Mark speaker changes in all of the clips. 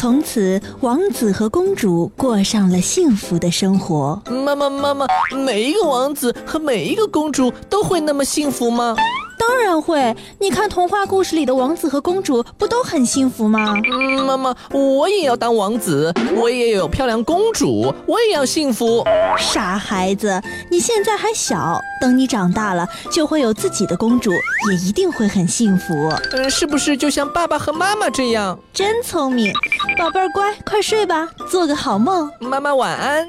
Speaker 1: 从此，王子和公主过上了幸福的生活。
Speaker 2: 妈妈，妈妈，每一个王子和每一个公主都会那么幸福吗？
Speaker 1: 当然会，你看童话故事里的王子和公主不都很幸福吗？
Speaker 2: 嗯，妈妈，我也要当王子，我也有漂亮公主，我也要幸福。
Speaker 1: 傻孩子，你现在还小，等你长大了，就会有自己的公主，也一定会很幸福。
Speaker 2: 嗯，是不是就像爸爸和妈妈这样？
Speaker 1: 真聪明，宝贝儿乖，快睡吧，做个好梦。
Speaker 2: 妈妈晚安。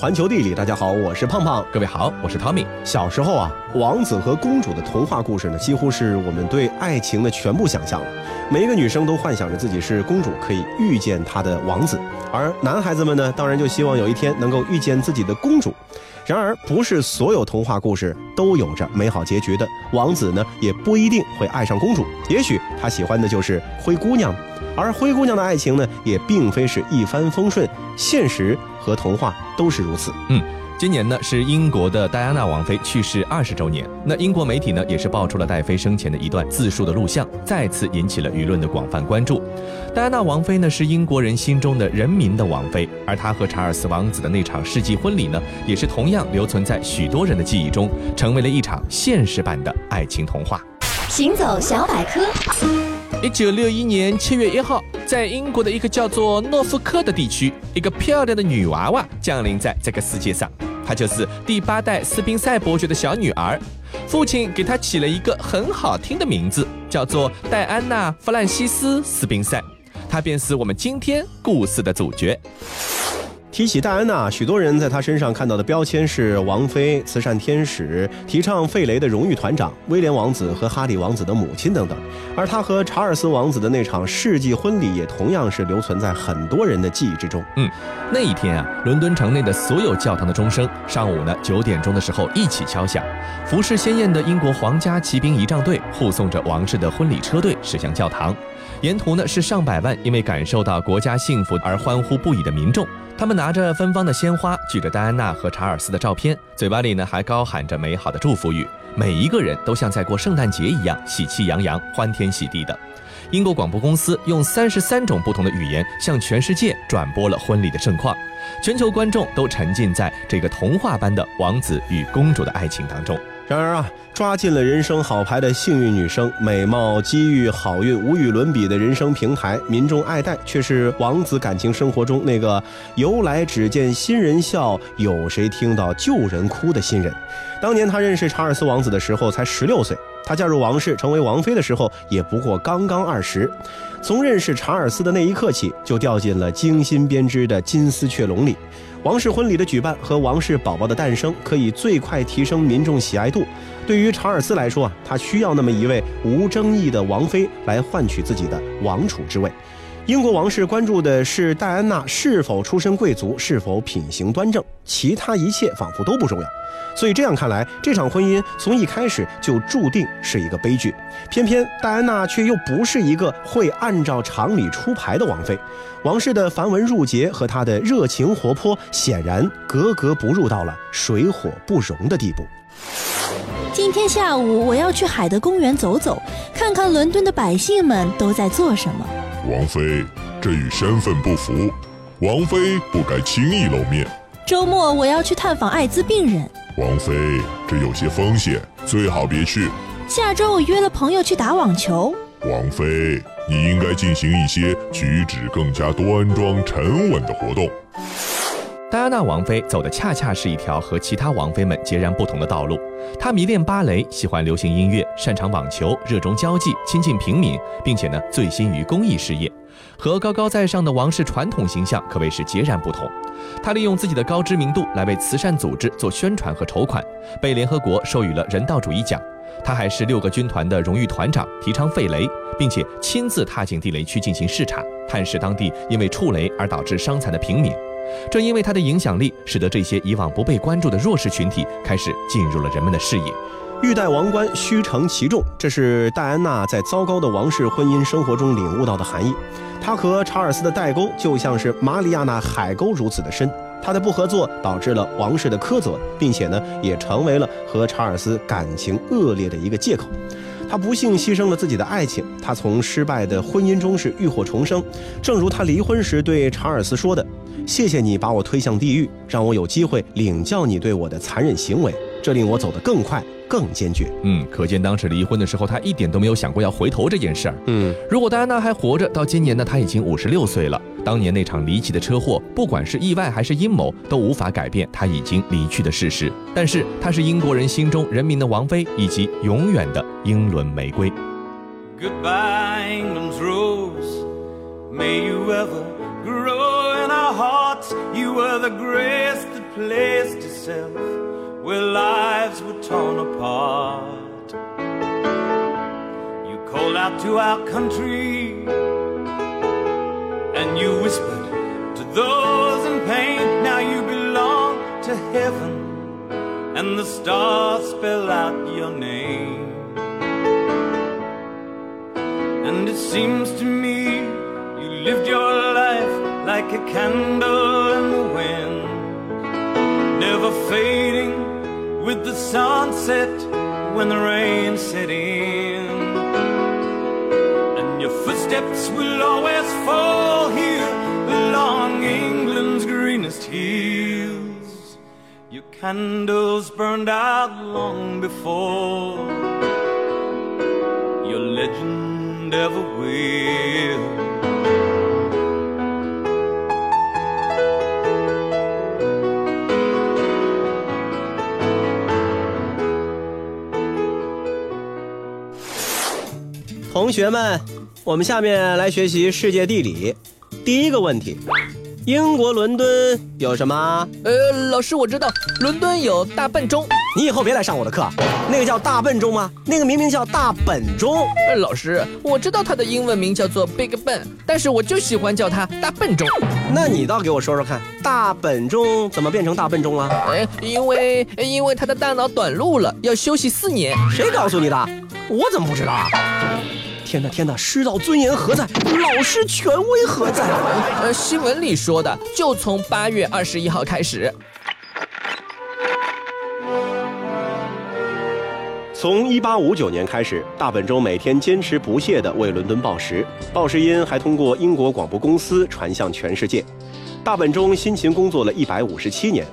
Speaker 3: 环球地理，大家好，我是胖胖。
Speaker 4: 各位好，我是汤米。
Speaker 3: 小时候啊，王子和公主的童话故事呢，几乎是我们对爱情的全部想象。每一个女生都幻想着自己是公主，可以遇见她的王子；而男孩子们呢，当然就希望有一天能够遇见自己的公主。然而，不是所有童话故事都有着美好结局的。王子呢，也不一定会爱上公主，也许他喜欢的就是灰姑娘。而灰姑娘的爱情呢，也并非是一帆风顺，现实和童话都是如此。
Speaker 4: 嗯，今年呢是英国的戴安娜王妃去世二十周年，那英国媒体呢也是爆出了戴妃生前的一段自述的录像，再次引起了舆论的广泛关注。戴安娜王妃呢是英国人心中的人民的王妃，而她和查尔斯王子的那场世纪婚礼呢，也是同样留存在许多人的记忆中，成为了一场现实版的爱情童话。
Speaker 1: 行走小百科。
Speaker 2: 一九六一年七月一号，在英国的一个叫做诺福克的地区，一个漂亮的女娃娃降临在这个世界上。她就是第八代斯宾塞伯爵的小女儿，父亲给她起了一个很好听的名字，叫做戴安娜·弗兰西斯·斯宾塞。她便是我们今天故事的主角。
Speaker 3: 提起戴安娜，许多人在她身上看到的标签是王妃、慈善天使、提倡费雷的荣誉团长、威廉王子和哈里王子的母亲等等。而她和查尔斯王子的那场世纪婚礼，也同样是留存在很多人的记忆之中。
Speaker 4: 嗯，那一天啊，伦敦城内的所有教堂的钟声，上午呢九点钟的时候一起敲响，服饰鲜艳的英国皇家骑兵仪仗队护送着王室的婚礼车队驶向教堂，沿途呢是上百万因为感受到国家幸福而欢呼不已的民众。他们拿着芬芳的鲜花，举着戴安娜和查尔斯的照片，嘴巴里呢还高喊着美好的祝福语。每一个人都像在过圣诞节一样喜气洋洋、欢天喜地的。英国广播公司用三十三种不同的语言向全世界转播了婚礼的盛况，全球观众都沉浸在这个童话般的王子与公主的爱情当中。
Speaker 3: 然而啊，抓尽了人生好牌的幸运女生，美貌、机遇、好运无与伦比的人生平台，民众爱戴，却是王子感情生活中那个由来只见新人笑，有谁听到旧人哭的新人。当年他认识查尔斯王子的时候才十六岁，她嫁入王室成为王妃的时候也不过刚刚二十。从认识查尔斯的那一刻起，就掉进了精心编织的金丝雀笼里。王室婚礼的举办和王室宝宝的诞生，可以最快提升民众喜爱度。对于查尔斯来说啊，他需要那么一位无争议的王妃来换取自己的王储之位。英国王室关注的是戴安娜是否出身贵族，是否品行端正，其他一切仿佛都不重要。所以这样看来，这场婚姻从一开始就注定是一个悲剧。偏偏戴安娜却又不是一个会按照常理出牌的王妃，王室的繁文缛节和她的热情活泼，显然格格不入到了水火不容的地步。
Speaker 1: 今天下午我要去海德公园走走，看看伦敦的百姓们都在做什么。
Speaker 5: 王妃，这与身份不符，王妃不该轻易露面。
Speaker 1: 周末我要去探访艾滋病人。
Speaker 5: 王妃，这有些风险，最好别去。
Speaker 1: 下周我约了朋友去打网球。
Speaker 5: 王妃，你应该进行一些举止更加端庄、沉稳的活动。
Speaker 4: 戴安娜王妃走的恰恰是一条和其他王妃们截然不同的道路。他迷恋芭蕾，喜欢流行音乐，擅长网球，热衷交际，亲近平民，并且呢醉心于公益事业，和高高在上的王室传统形象可谓是截然不同。他利用自己的高知名。度来为慈善组织做宣传和筹款，被联合国授予了人道主义奖。他还是六个军团的荣誉团长，提倡废雷，并且亲自踏进地雷区进行视察，探视当地因为触雷而导致伤残的平民。正因为他的影响力，使得这些以往不被关注的弱势群体开始进入了人们的视野。
Speaker 3: 欲戴王冠，须承其重，这是戴安娜在糟糕的王室婚姻生活中领悟到的含义。她和查尔斯的代沟就像是马里亚纳海沟如此的深。她的不合作导致了王室的苛责，并且呢，也成为了和查尔斯感情恶劣的一个借口。他不幸牺牲了自己的爱情，他从失败的婚姻中是浴火重生。正如他离婚时对查尔斯说的：“谢谢你把我推向地狱，让我有机会领教你对我的残忍行为，这令我走得更快。”更坚决。
Speaker 4: 嗯，可见当时离婚的时候，他一点都没有想过要回头这件事儿。
Speaker 3: 嗯，
Speaker 4: 如果戴安娜还活着，到今年呢，她已经五十六岁了。当年那场离奇的车祸，不管是意外还是阴谋，都无法改变她已经离去的事实。但是，她是英国人心中人民的王妃，以及永远的英伦玫瑰。Goodbye, England's rose. May you ever grow in our hearts. You were the grace that placed itself. where lives were torn apart. You called out to our country and you whispered to those in pain. Now you belong to heaven and the stars spell out your name. And it seems to me you lived your life like a candle in the wind, never fading with the sunset when the rain set in. And your footsteps will always fall here along England's greenest hills. Your candles burned out long before your legend ever will.
Speaker 3: 同学们，我们下面来学习世界地理。第一个问题，英国伦敦有什么？
Speaker 6: 呃，老师，我知道，伦敦有大笨钟。
Speaker 3: 你以后别来上我的课，那个叫大笨钟吗？那个明明叫大本钟。
Speaker 6: 老师，我知道它的英文名叫做 Big Ben，但是我就喜欢叫它大笨钟。
Speaker 3: 那你倒给我说说看，大本钟怎么变成大笨钟了？
Speaker 6: 哎，因为因为他的大脑短路了，要休息四年。
Speaker 3: 谁告诉你的？我怎么不知道啊？天哪，天哪！师道尊严何在？老师权威何在？
Speaker 6: 呃，新闻里说的，就从八月二十一号开始。
Speaker 3: 从一八五九年开始，大本钟每天坚持不懈地为伦敦报时，报时音还通过英国广播公司传向全世界。大本钟辛勤工作了一百五十七年。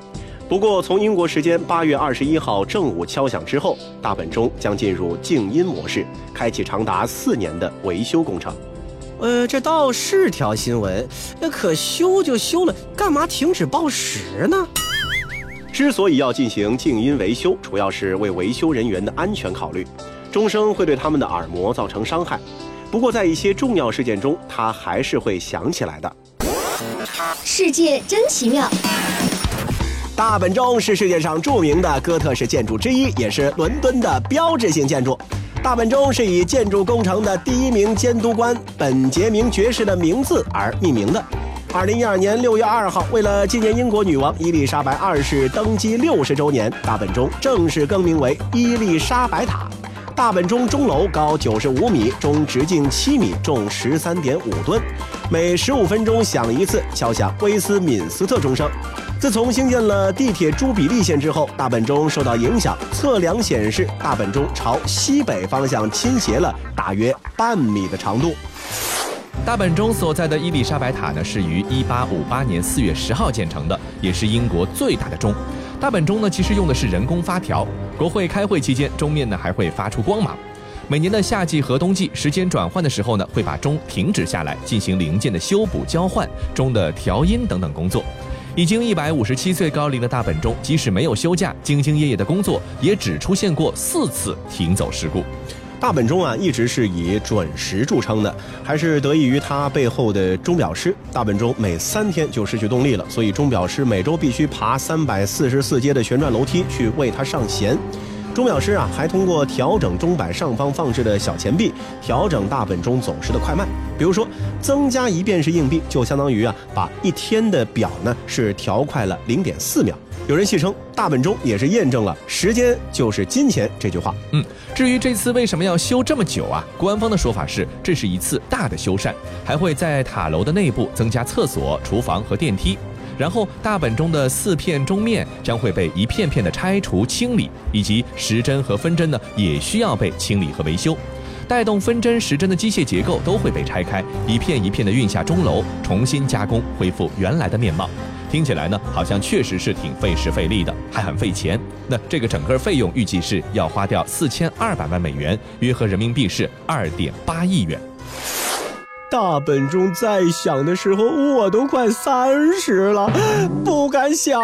Speaker 3: 不过，从英国时间八月二十一号正午敲响之后，大本钟将进入静音模式，开启长达四年的维修工程。呃，这倒是条新闻，那可修就修了，干嘛停止报时呢？之所以要进行静音维修，主要是为维修人员的安全考虑，钟声会对他们的耳膜造成伤害。不过，在一些重要事件中，它还是会响起来的。
Speaker 7: 世界真奇妙。
Speaker 3: 大本钟是世界上著名的哥特式建筑之一，也是伦敦的标志性建筑。大本钟是以建筑工程的第一名监督官本杰明爵士的名字而命名的。二零一二年六月二号，为了纪念英国女王伊丽莎白二世登基六十周年，大本钟正式更名为伊丽莎白塔。大本钟钟楼高九十五米，钟直径七米，重十三点五吨，每十五分钟响一次，敲响威斯敏斯特钟声。自从兴建了地铁朱比利线之后，大本钟受到影响，测量显示大本钟朝西北方向倾斜了大约半米的长度。
Speaker 4: 大本钟所在的伊丽莎白塔呢，是于一八五八年四月十号建成的，也是英国最大的钟。大本钟呢，其实用的是人工发条。国会开会期间，钟面呢还会发出光芒。每年的夏季和冬季时间转换的时候呢，会把钟停止下来，进行零件的修补、交换、钟的调音等等工作。已经一百五十七岁高龄的大本钟，即使没有休假，兢兢业业的工作，也只出现过四次停走事故。
Speaker 3: 大本钟啊，一直是以准时著称的，还是得益于它背后的钟表师。大本钟每三天就失去动力了，所以钟表师每周必须爬三百四十四阶的旋转楼梯去为它上弦。钟表师啊，还通过调整钟摆上方放置的小钱币，调整大本钟走时的快慢。比如说，增加一便士硬币，就相当于啊，把一天的表呢是调快了零点四秒。有人戏称，大本钟也是验证了“时间就是金钱”这句话。
Speaker 4: 嗯，至于这次为什么要修这么久啊？官方的说法是，这是一次大的修缮，还会在塔楼的内部增加厕所、厨房和电梯。然后，大本钟的四片钟面将会被一片片的拆除清理，以及时针和分针呢，也需要被清理和维修。带动分针、时针的机械结构都会被拆开，一片一片的运下钟楼，重新加工，恢复原来的面貌。听起来呢，好像确实是挺费时费力的，还很费钱。那这个整个费用预计是要花掉四千二百万美元，约合人民币是二点八亿元。
Speaker 3: 大本钟在响的时候，我都快三十了，不敢想。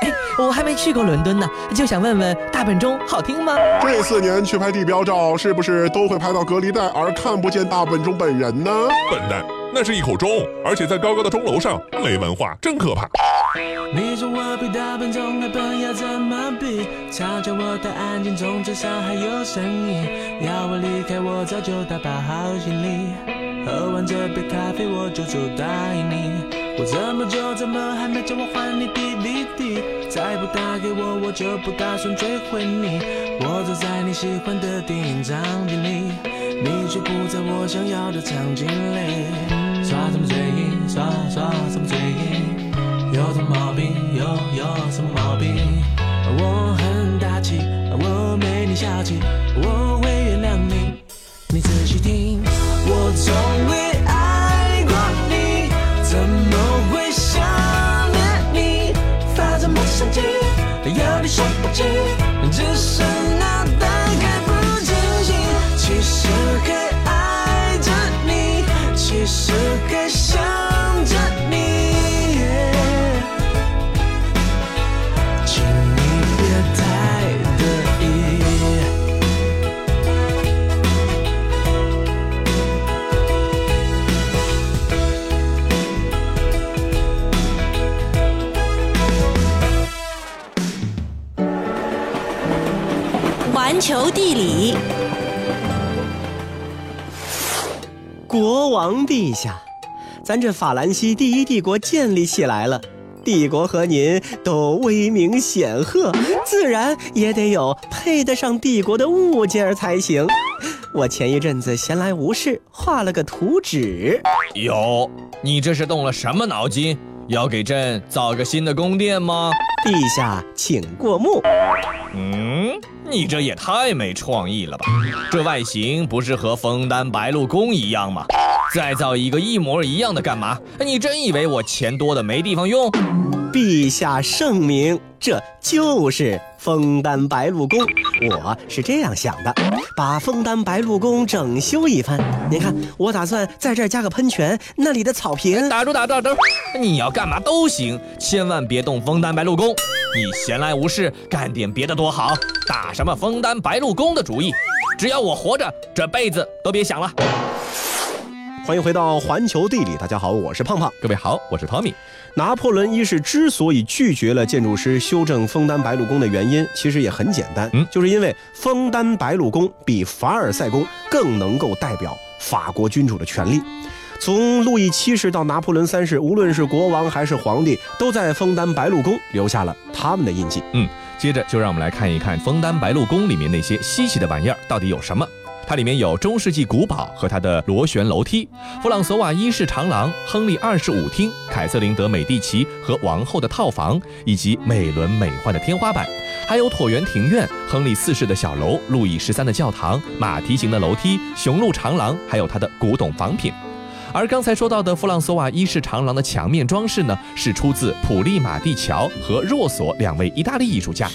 Speaker 6: 哎，我还没去过伦敦呢，就想问问大本钟好听吗？
Speaker 5: 这四年去拍地标照，是不是都会拍到隔离带，而看不见大本钟本人呢？
Speaker 8: 笨蛋，那是一口钟，而且在高高的钟楼上，没文化，真可怕。
Speaker 9: 你说我比大本钟还笨，要怎么比？嘲笑我的安静，钟至少还有声音。要我离开，我早就打包好行李。喝完这杯咖啡，我就走答应你。我这么久怎么还没叫我还你 DVD？再不打给我，我就不打算追回你。我走在你喜欢的电影场景里，你却不在我想要的场景里。耍什么嘴硬？耍耍什么嘴硬？有什么毛病？有有什么毛病？我很大气，我没你小气，我会原谅你。你仔细听。我从未爱过你，怎么会想念你？发着陌生机，有点说不清，
Speaker 1: 球地理，
Speaker 3: 国王陛下，咱这法兰西第一帝国建立起来了，帝国和您都威名显赫，自然也得有配得上帝国的物件才行。我前一阵子闲来无事，画了个图纸。
Speaker 4: 哟，你这是动了什么脑筋？要给朕造个新的宫殿吗？
Speaker 3: 陛下，请过目。
Speaker 4: 嗯，你这也太没创意了吧！这外形不是和枫丹白露宫一样吗？再造一个一模一样的干嘛？你真以为我钱多的没地方用？
Speaker 3: 陛下圣明，这就是枫丹白露宫。我是这样想的，把枫丹白露宫整修一番。您看，我打算在这儿加个喷泉，那里的草坪……
Speaker 4: 打住打住打住！你要干嘛都行，千万别动枫丹白露宫。你闲来无事，干点别的多好。打什么枫丹白露宫的主意？只要我活着，这辈子都别想了。
Speaker 3: 欢迎回到环球地理，大家好，我是胖胖。
Speaker 4: 各位好，我是 Tommy。
Speaker 3: 拿破仑一世之所以拒绝了建筑师修正枫丹白露宫的原因，其实也很简单，嗯，就是因为枫丹白露宫比凡尔赛宫更能够代表法国君主的权利。从路易七世到拿破仑三世，无论是国王还是皇帝，都在枫丹白露宫留下了他们的印记。
Speaker 4: 嗯，接着就让我们来看一看枫丹白露宫里面那些稀奇的玩意儿到底有什么。它里面有中世纪古堡和它的螺旋楼梯，弗朗索瓦一世长廊、亨利二世舞厅、凯瑟琳德美第奇和王后的套房，以及美轮美奂的天花板，还有椭圆庭院、亨利四世的小楼、路易十三的教堂、马蹄形的楼梯、雄鹿长廊，还有它的古董仿品。而刚才说到的弗朗索瓦一世长廊的墙面装饰呢，是出自普利马蒂乔和若索两位意大利艺术家。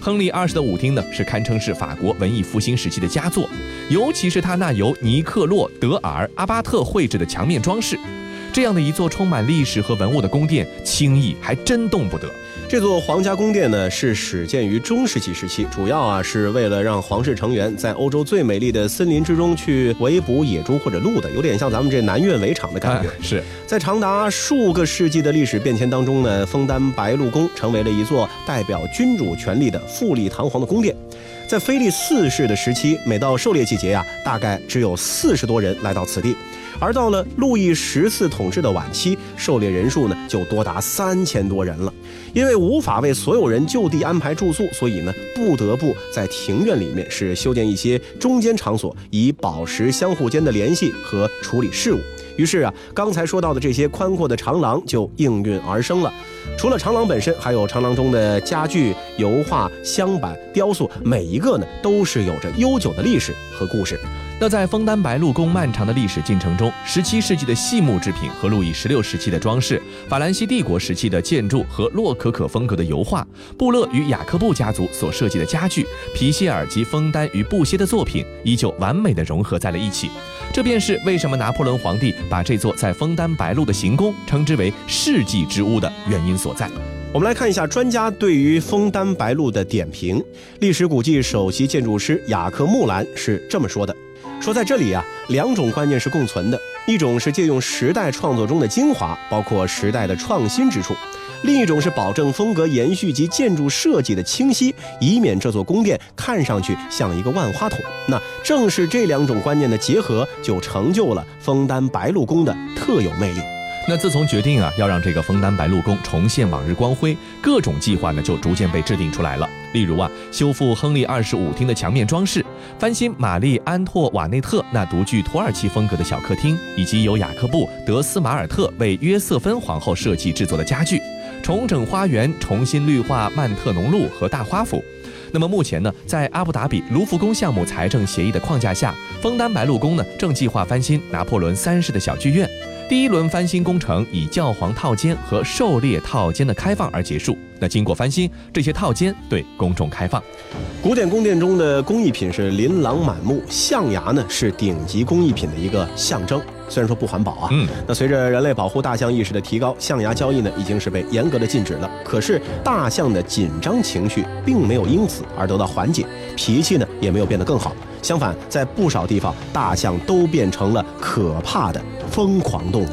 Speaker 4: 亨利二世的舞厅呢，是堪称是法国文艺复兴时期的佳作，尤其是他那由尼克洛·德尔阿巴特绘制的墙面装饰，这样的一座充满历史和文物的宫殿，轻易还真动不得。
Speaker 3: 这座皇家宫殿呢，是始建于中世纪时期，主要啊是为了让皇室成员在欧洲最美丽的森林之中去围捕野猪或者鹿的，有点像咱们这南苑围场的感觉。
Speaker 4: 是
Speaker 3: 在长达数个世纪的历史变迁当中呢，枫丹白露宫成为了一座代表君主权力的富丽堂皇的宫殿。在菲利四世的时期，每到狩猎季节呀，大概只有四十多人来到此地。而到了路易十四统治的晚期，狩猎人数呢就多达三千多人了。因为无法为所有人就地安排住宿，所以呢不得不在庭院里面是修建一些中间场所，以保持相互间的联系和处理事务。于是啊，刚才说到的这些宽阔的长廊就应运而生了。除了长廊本身，还有长廊中的家具、油画、镶板、雕塑，每一个呢都是有着悠久的历史和故事。
Speaker 4: 那在枫丹白露宫漫长的历史进程中，十七世纪的细木制品和路易十六时期的装饰，法兰西帝国时期的建筑和洛可可风格的油画，布勒与雅克布家族所设计的家具，皮歇尔及枫丹与布歇的作品，依旧完美的融合在了一起。这便是为什么拿破仑皇帝把这座在枫丹白露的行宫称之为世纪之屋的原因所在。
Speaker 3: 我们来看一下专家对于枫丹白露的点评。历史古迹首席建筑师雅克穆兰是这么说的。说在这里啊，两种观念是共存的，一种是借用时代创作中的精华，包括时代的创新之处；另一种是保证风格延续及建筑设计的清晰，以免这座宫殿看上去像一个万花筒。那正是这两种观念的结合，就成就了枫丹白露宫的特有魅力。
Speaker 4: 那自从决定啊要让这个枫丹白露宫重现往日光辉，各种计划呢就逐渐被制定出来了。例如啊，修复亨利二十五厅的墙面装饰，翻新玛丽安托瓦内特那独具土耳其风格的小客厅，以及由雅克布德斯马尔特为约瑟芬皇后设计制作的家具，重整花园，重新绿化曼特农路和大花府。那么目前呢，在阿布达比卢浮宫项目财政协议的框架下，枫丹白露宫呢正计划翻新拿破仑三世的小剧院。第一轮翻新工程以教皇套间和狩猎套间的开放而结束。那经过翻新，这些套间对公众开放。
Speaker 3: 古典宫殿中的工艺品是琳琅满目，象牙呢是顶级工艺品的一个象征。虽然说不环保啊，
Speaker 4: 嗯，
Speaker 3: 那随着人类保护大象意识的提高，象牙交易呢已经是被严格的禁止了。可是大象的紧张情绪并没有因此而得到缓解，脾气呢也没有变得更好。相反，在不少地方，大象都变成了可怕的疯狂动物。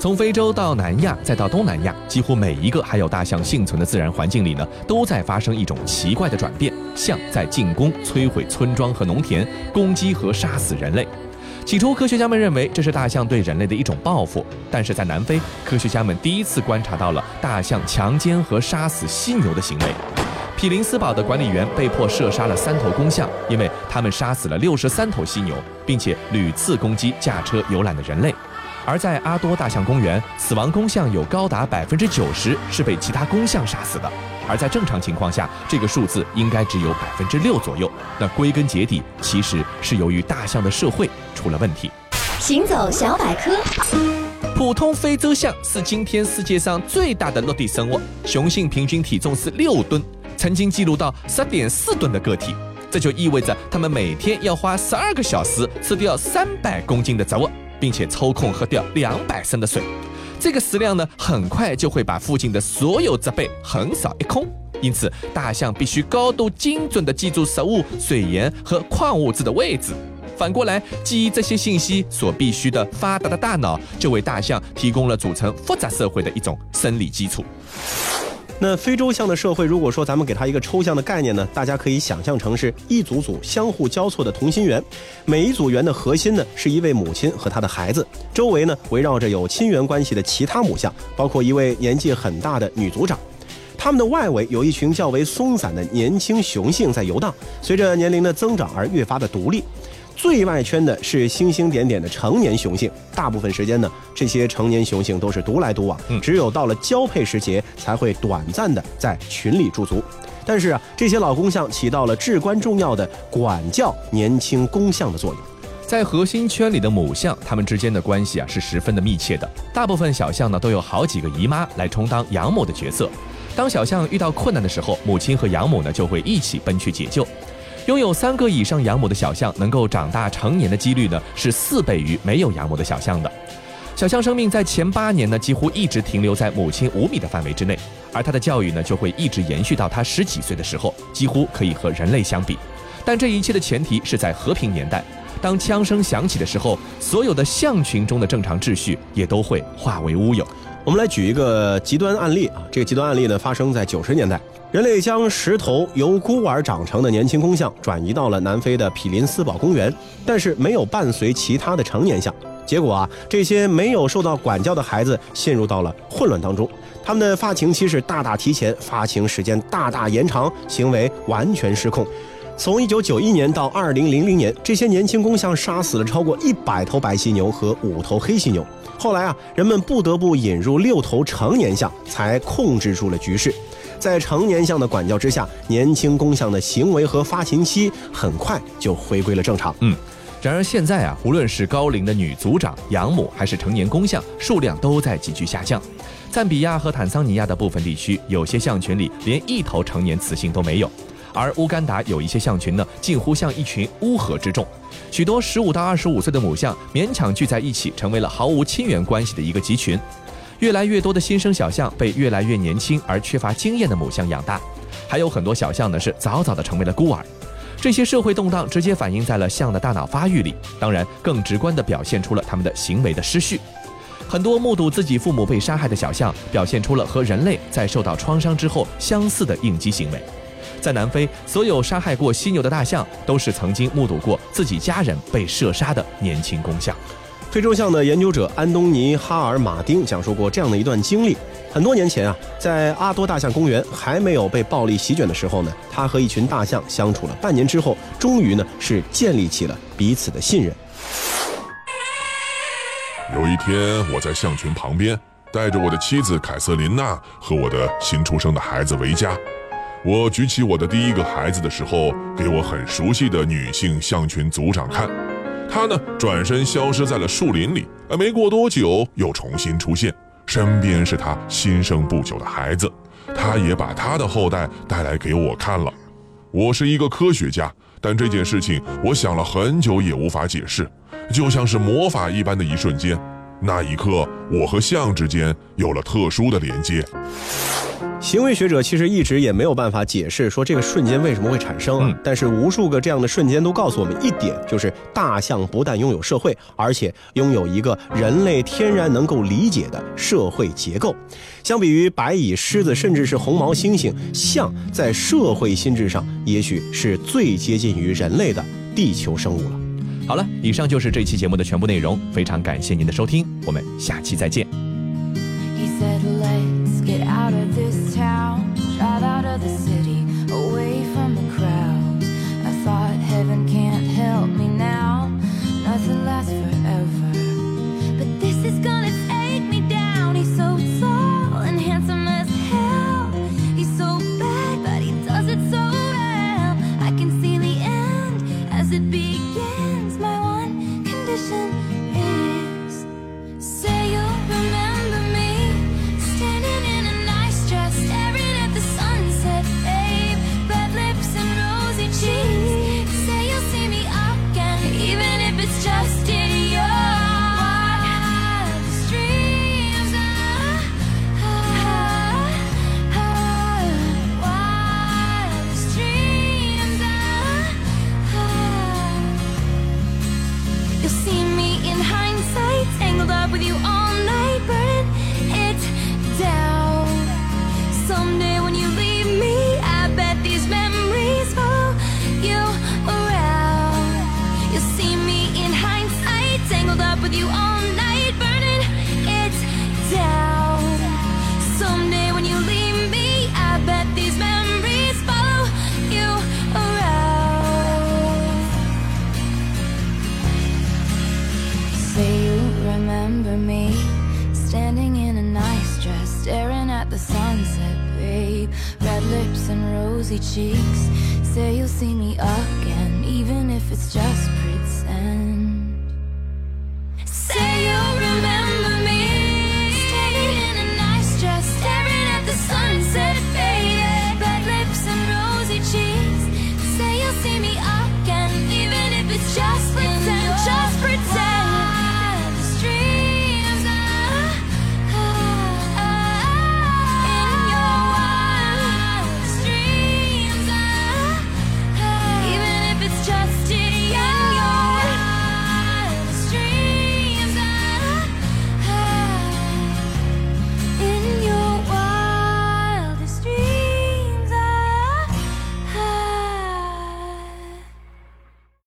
Speaker 4: 从非洲到南亚，再到东南亚，几乎每一个还有大象幸存的自然环境里呢，都在发生一种奇怪的转变，象在进攻、摧毁村庄和农田，攻击和杀死人类。起初，科学家们认为这是大象对人类的一种报复，但是在南非，科学家们第一次观察到了大象强奸和杀死犀牛的行为。匹林斯堡的管理员被迫射杀了三头公象，因为他们杀死了六十三头犀牛，并且屡次攻击驾车游览的人类。而在阿多大象公园，死亡公象有高达百分之九十是被其他公象杀死的，而在正常情况下，这个数字应该只有百分之六左右。那归根结底，其实是由于大象的社会出了问题。
Speaker 7: 行走小百科，
Speaker 2: 普通非洲象是今天世界上最大的陆地生物，雄性平均体重是六吨。曾经记录到十点四吨的个体，这就意味着它们每天要花十二个小时吃掉三百公斤的植物，并且抽空喝掉两百升的水。这个食量呢，很快就会把附近的所有植被横扫一空。因此，大象必须高度精准地记住食物、水源和矿物质的位置。反过来，记忆这些信息所必须的发达的大脑，就为大象提供了组成复杂社会的一种生理基础。
Speaker 3: 那非洲象的社会，如果说咱们给它一个抽象的概念呢，大家可以想象成是一组组相互交错的同心圆，每一组圆的核心呢是一位母亲和她的孩子，周围呢围绕着有亲缘关系的其他母象，包括一位年纪很大的女族长，它们的外围有一群较为松散的年轻雄性在游荡，随着年龄的增长而越发的独立。最外圈的是星星点点的成年雄性，大部分时间呢，这些成年雄性都是独来独往，只有到了交配时节才会短暂的在群里驻足。但是啊，这些老公象起到了至关重要的管教年轻公象的作用。
Speaker 4: 在核心圈里的母象，它们之间的关系啊是十分的密切的。大部分小象呢都有好几个姨妈来充当养母的角色。当小象遇到困难的时候，母亲和养母呢就会一起奔去解救。拥有三个以上养母的小象，能够长大成年的几率呢，是四倍于没有养母的小象的。小象生命在前八年呢，几乎一直停留在母亲五米的范围之内，而它的教育呢，就会一直延续到它十几岁的时候，几乎可以和人类相比。但这一切的前提是在和平年代，当枪声响起的时候，所有的象群中的正常秩序也都会化为乌有。
Speaker 3: 我们来举一个极端案例啊，这个极端案例呢发生在九十年代，人类将十头由孤儿长成的年轻公象转移到了南非的毗林斯堡公园，但是没有伴随其他的成年象。结果啊，这些没有受到管教的孩子陷入到了混乱当中，他们的发情期是大大提前，发情时间大大延长，行为完全失控。从一九九一年到二零零零年，这些年轻公象杀死了超过一百头白犀牛和五头黑犀牛。后来啊，人们不得不引入六头成年象，才控制住了局势。在成年象的管教之下，年轻公象的行为和发情期很快就回归了正常。
Speaker 4: 嗯，然而现在啊，无论是高龄的女族长、养母，还是成年公象，数量都在急剧下降。赞比亚和坦桑尼亚的部分地区，有些象群里连一头成年雌性都没有。而乌干达有一些象群呢，近乎像一群乌合之众，许多十五到二十五岁的母象勉强聚在一起，成为了毫无亲缘关系的一个集群。越来越多的新生小象被越来越年轻而缺乏经验的母象养大，还有很多小象呢是早早的成为了孤儿。这些社会动荡直接反映在了象的大脑发育里，当然更直观地表现出了他们的行为的失序。很多目睹自己父母被杀害的小象，表现出了和人类在受到创伤之后相似的应激行为。在南非，所有杀害过犀牛的大象都是曾经目睹过自己家人被射杀的年轻公象。
Speaker 3: 非洲象的研究者安东尼·哈尔马丁讲述过这样的一段经历：很多年前啊，在阿多大象公园还没有被暴力席卷的时候呢，他和一群大象相处了半年之后，终于呢是建立起了彼此的信任。
Speaker 5: 有一天，我在象群旁边，带着我的妻子凯瑟琳娜和我的新出生的孩子维嘉。我举起我的第一个孩子的时候，给我很熟悉的女性象群组长看，她呢转身消失在了树林里，呃，没过多久又重新出现，身边是她新生不久的孩子，她也把她的后代带来给我看了。我是一个科学家，但这件事情我想了很久也无法解释，就像是魔法一般的一瞬间，那一刻我和象之间有了特殊的连接。
Speaker 3: 行为学者其实一直也没有办法解释说这个瞬间为什么会产生啊，但是无数个这样的瞬间都告诉我们一点，就是大象不但拥有社会，而且拥有一个人类天然能够理解的社会结构。相比于白蚁、狮子，甚至是红毛猩猩，象在社会心智上也许是最接近于人类的地球生物了。
Speaker 4: 好了，以上就是这期节目的全部内容，非常感谢您的收听，我们下期再见。
Speaker 10: Rosy cheeks. Say you'll see me again,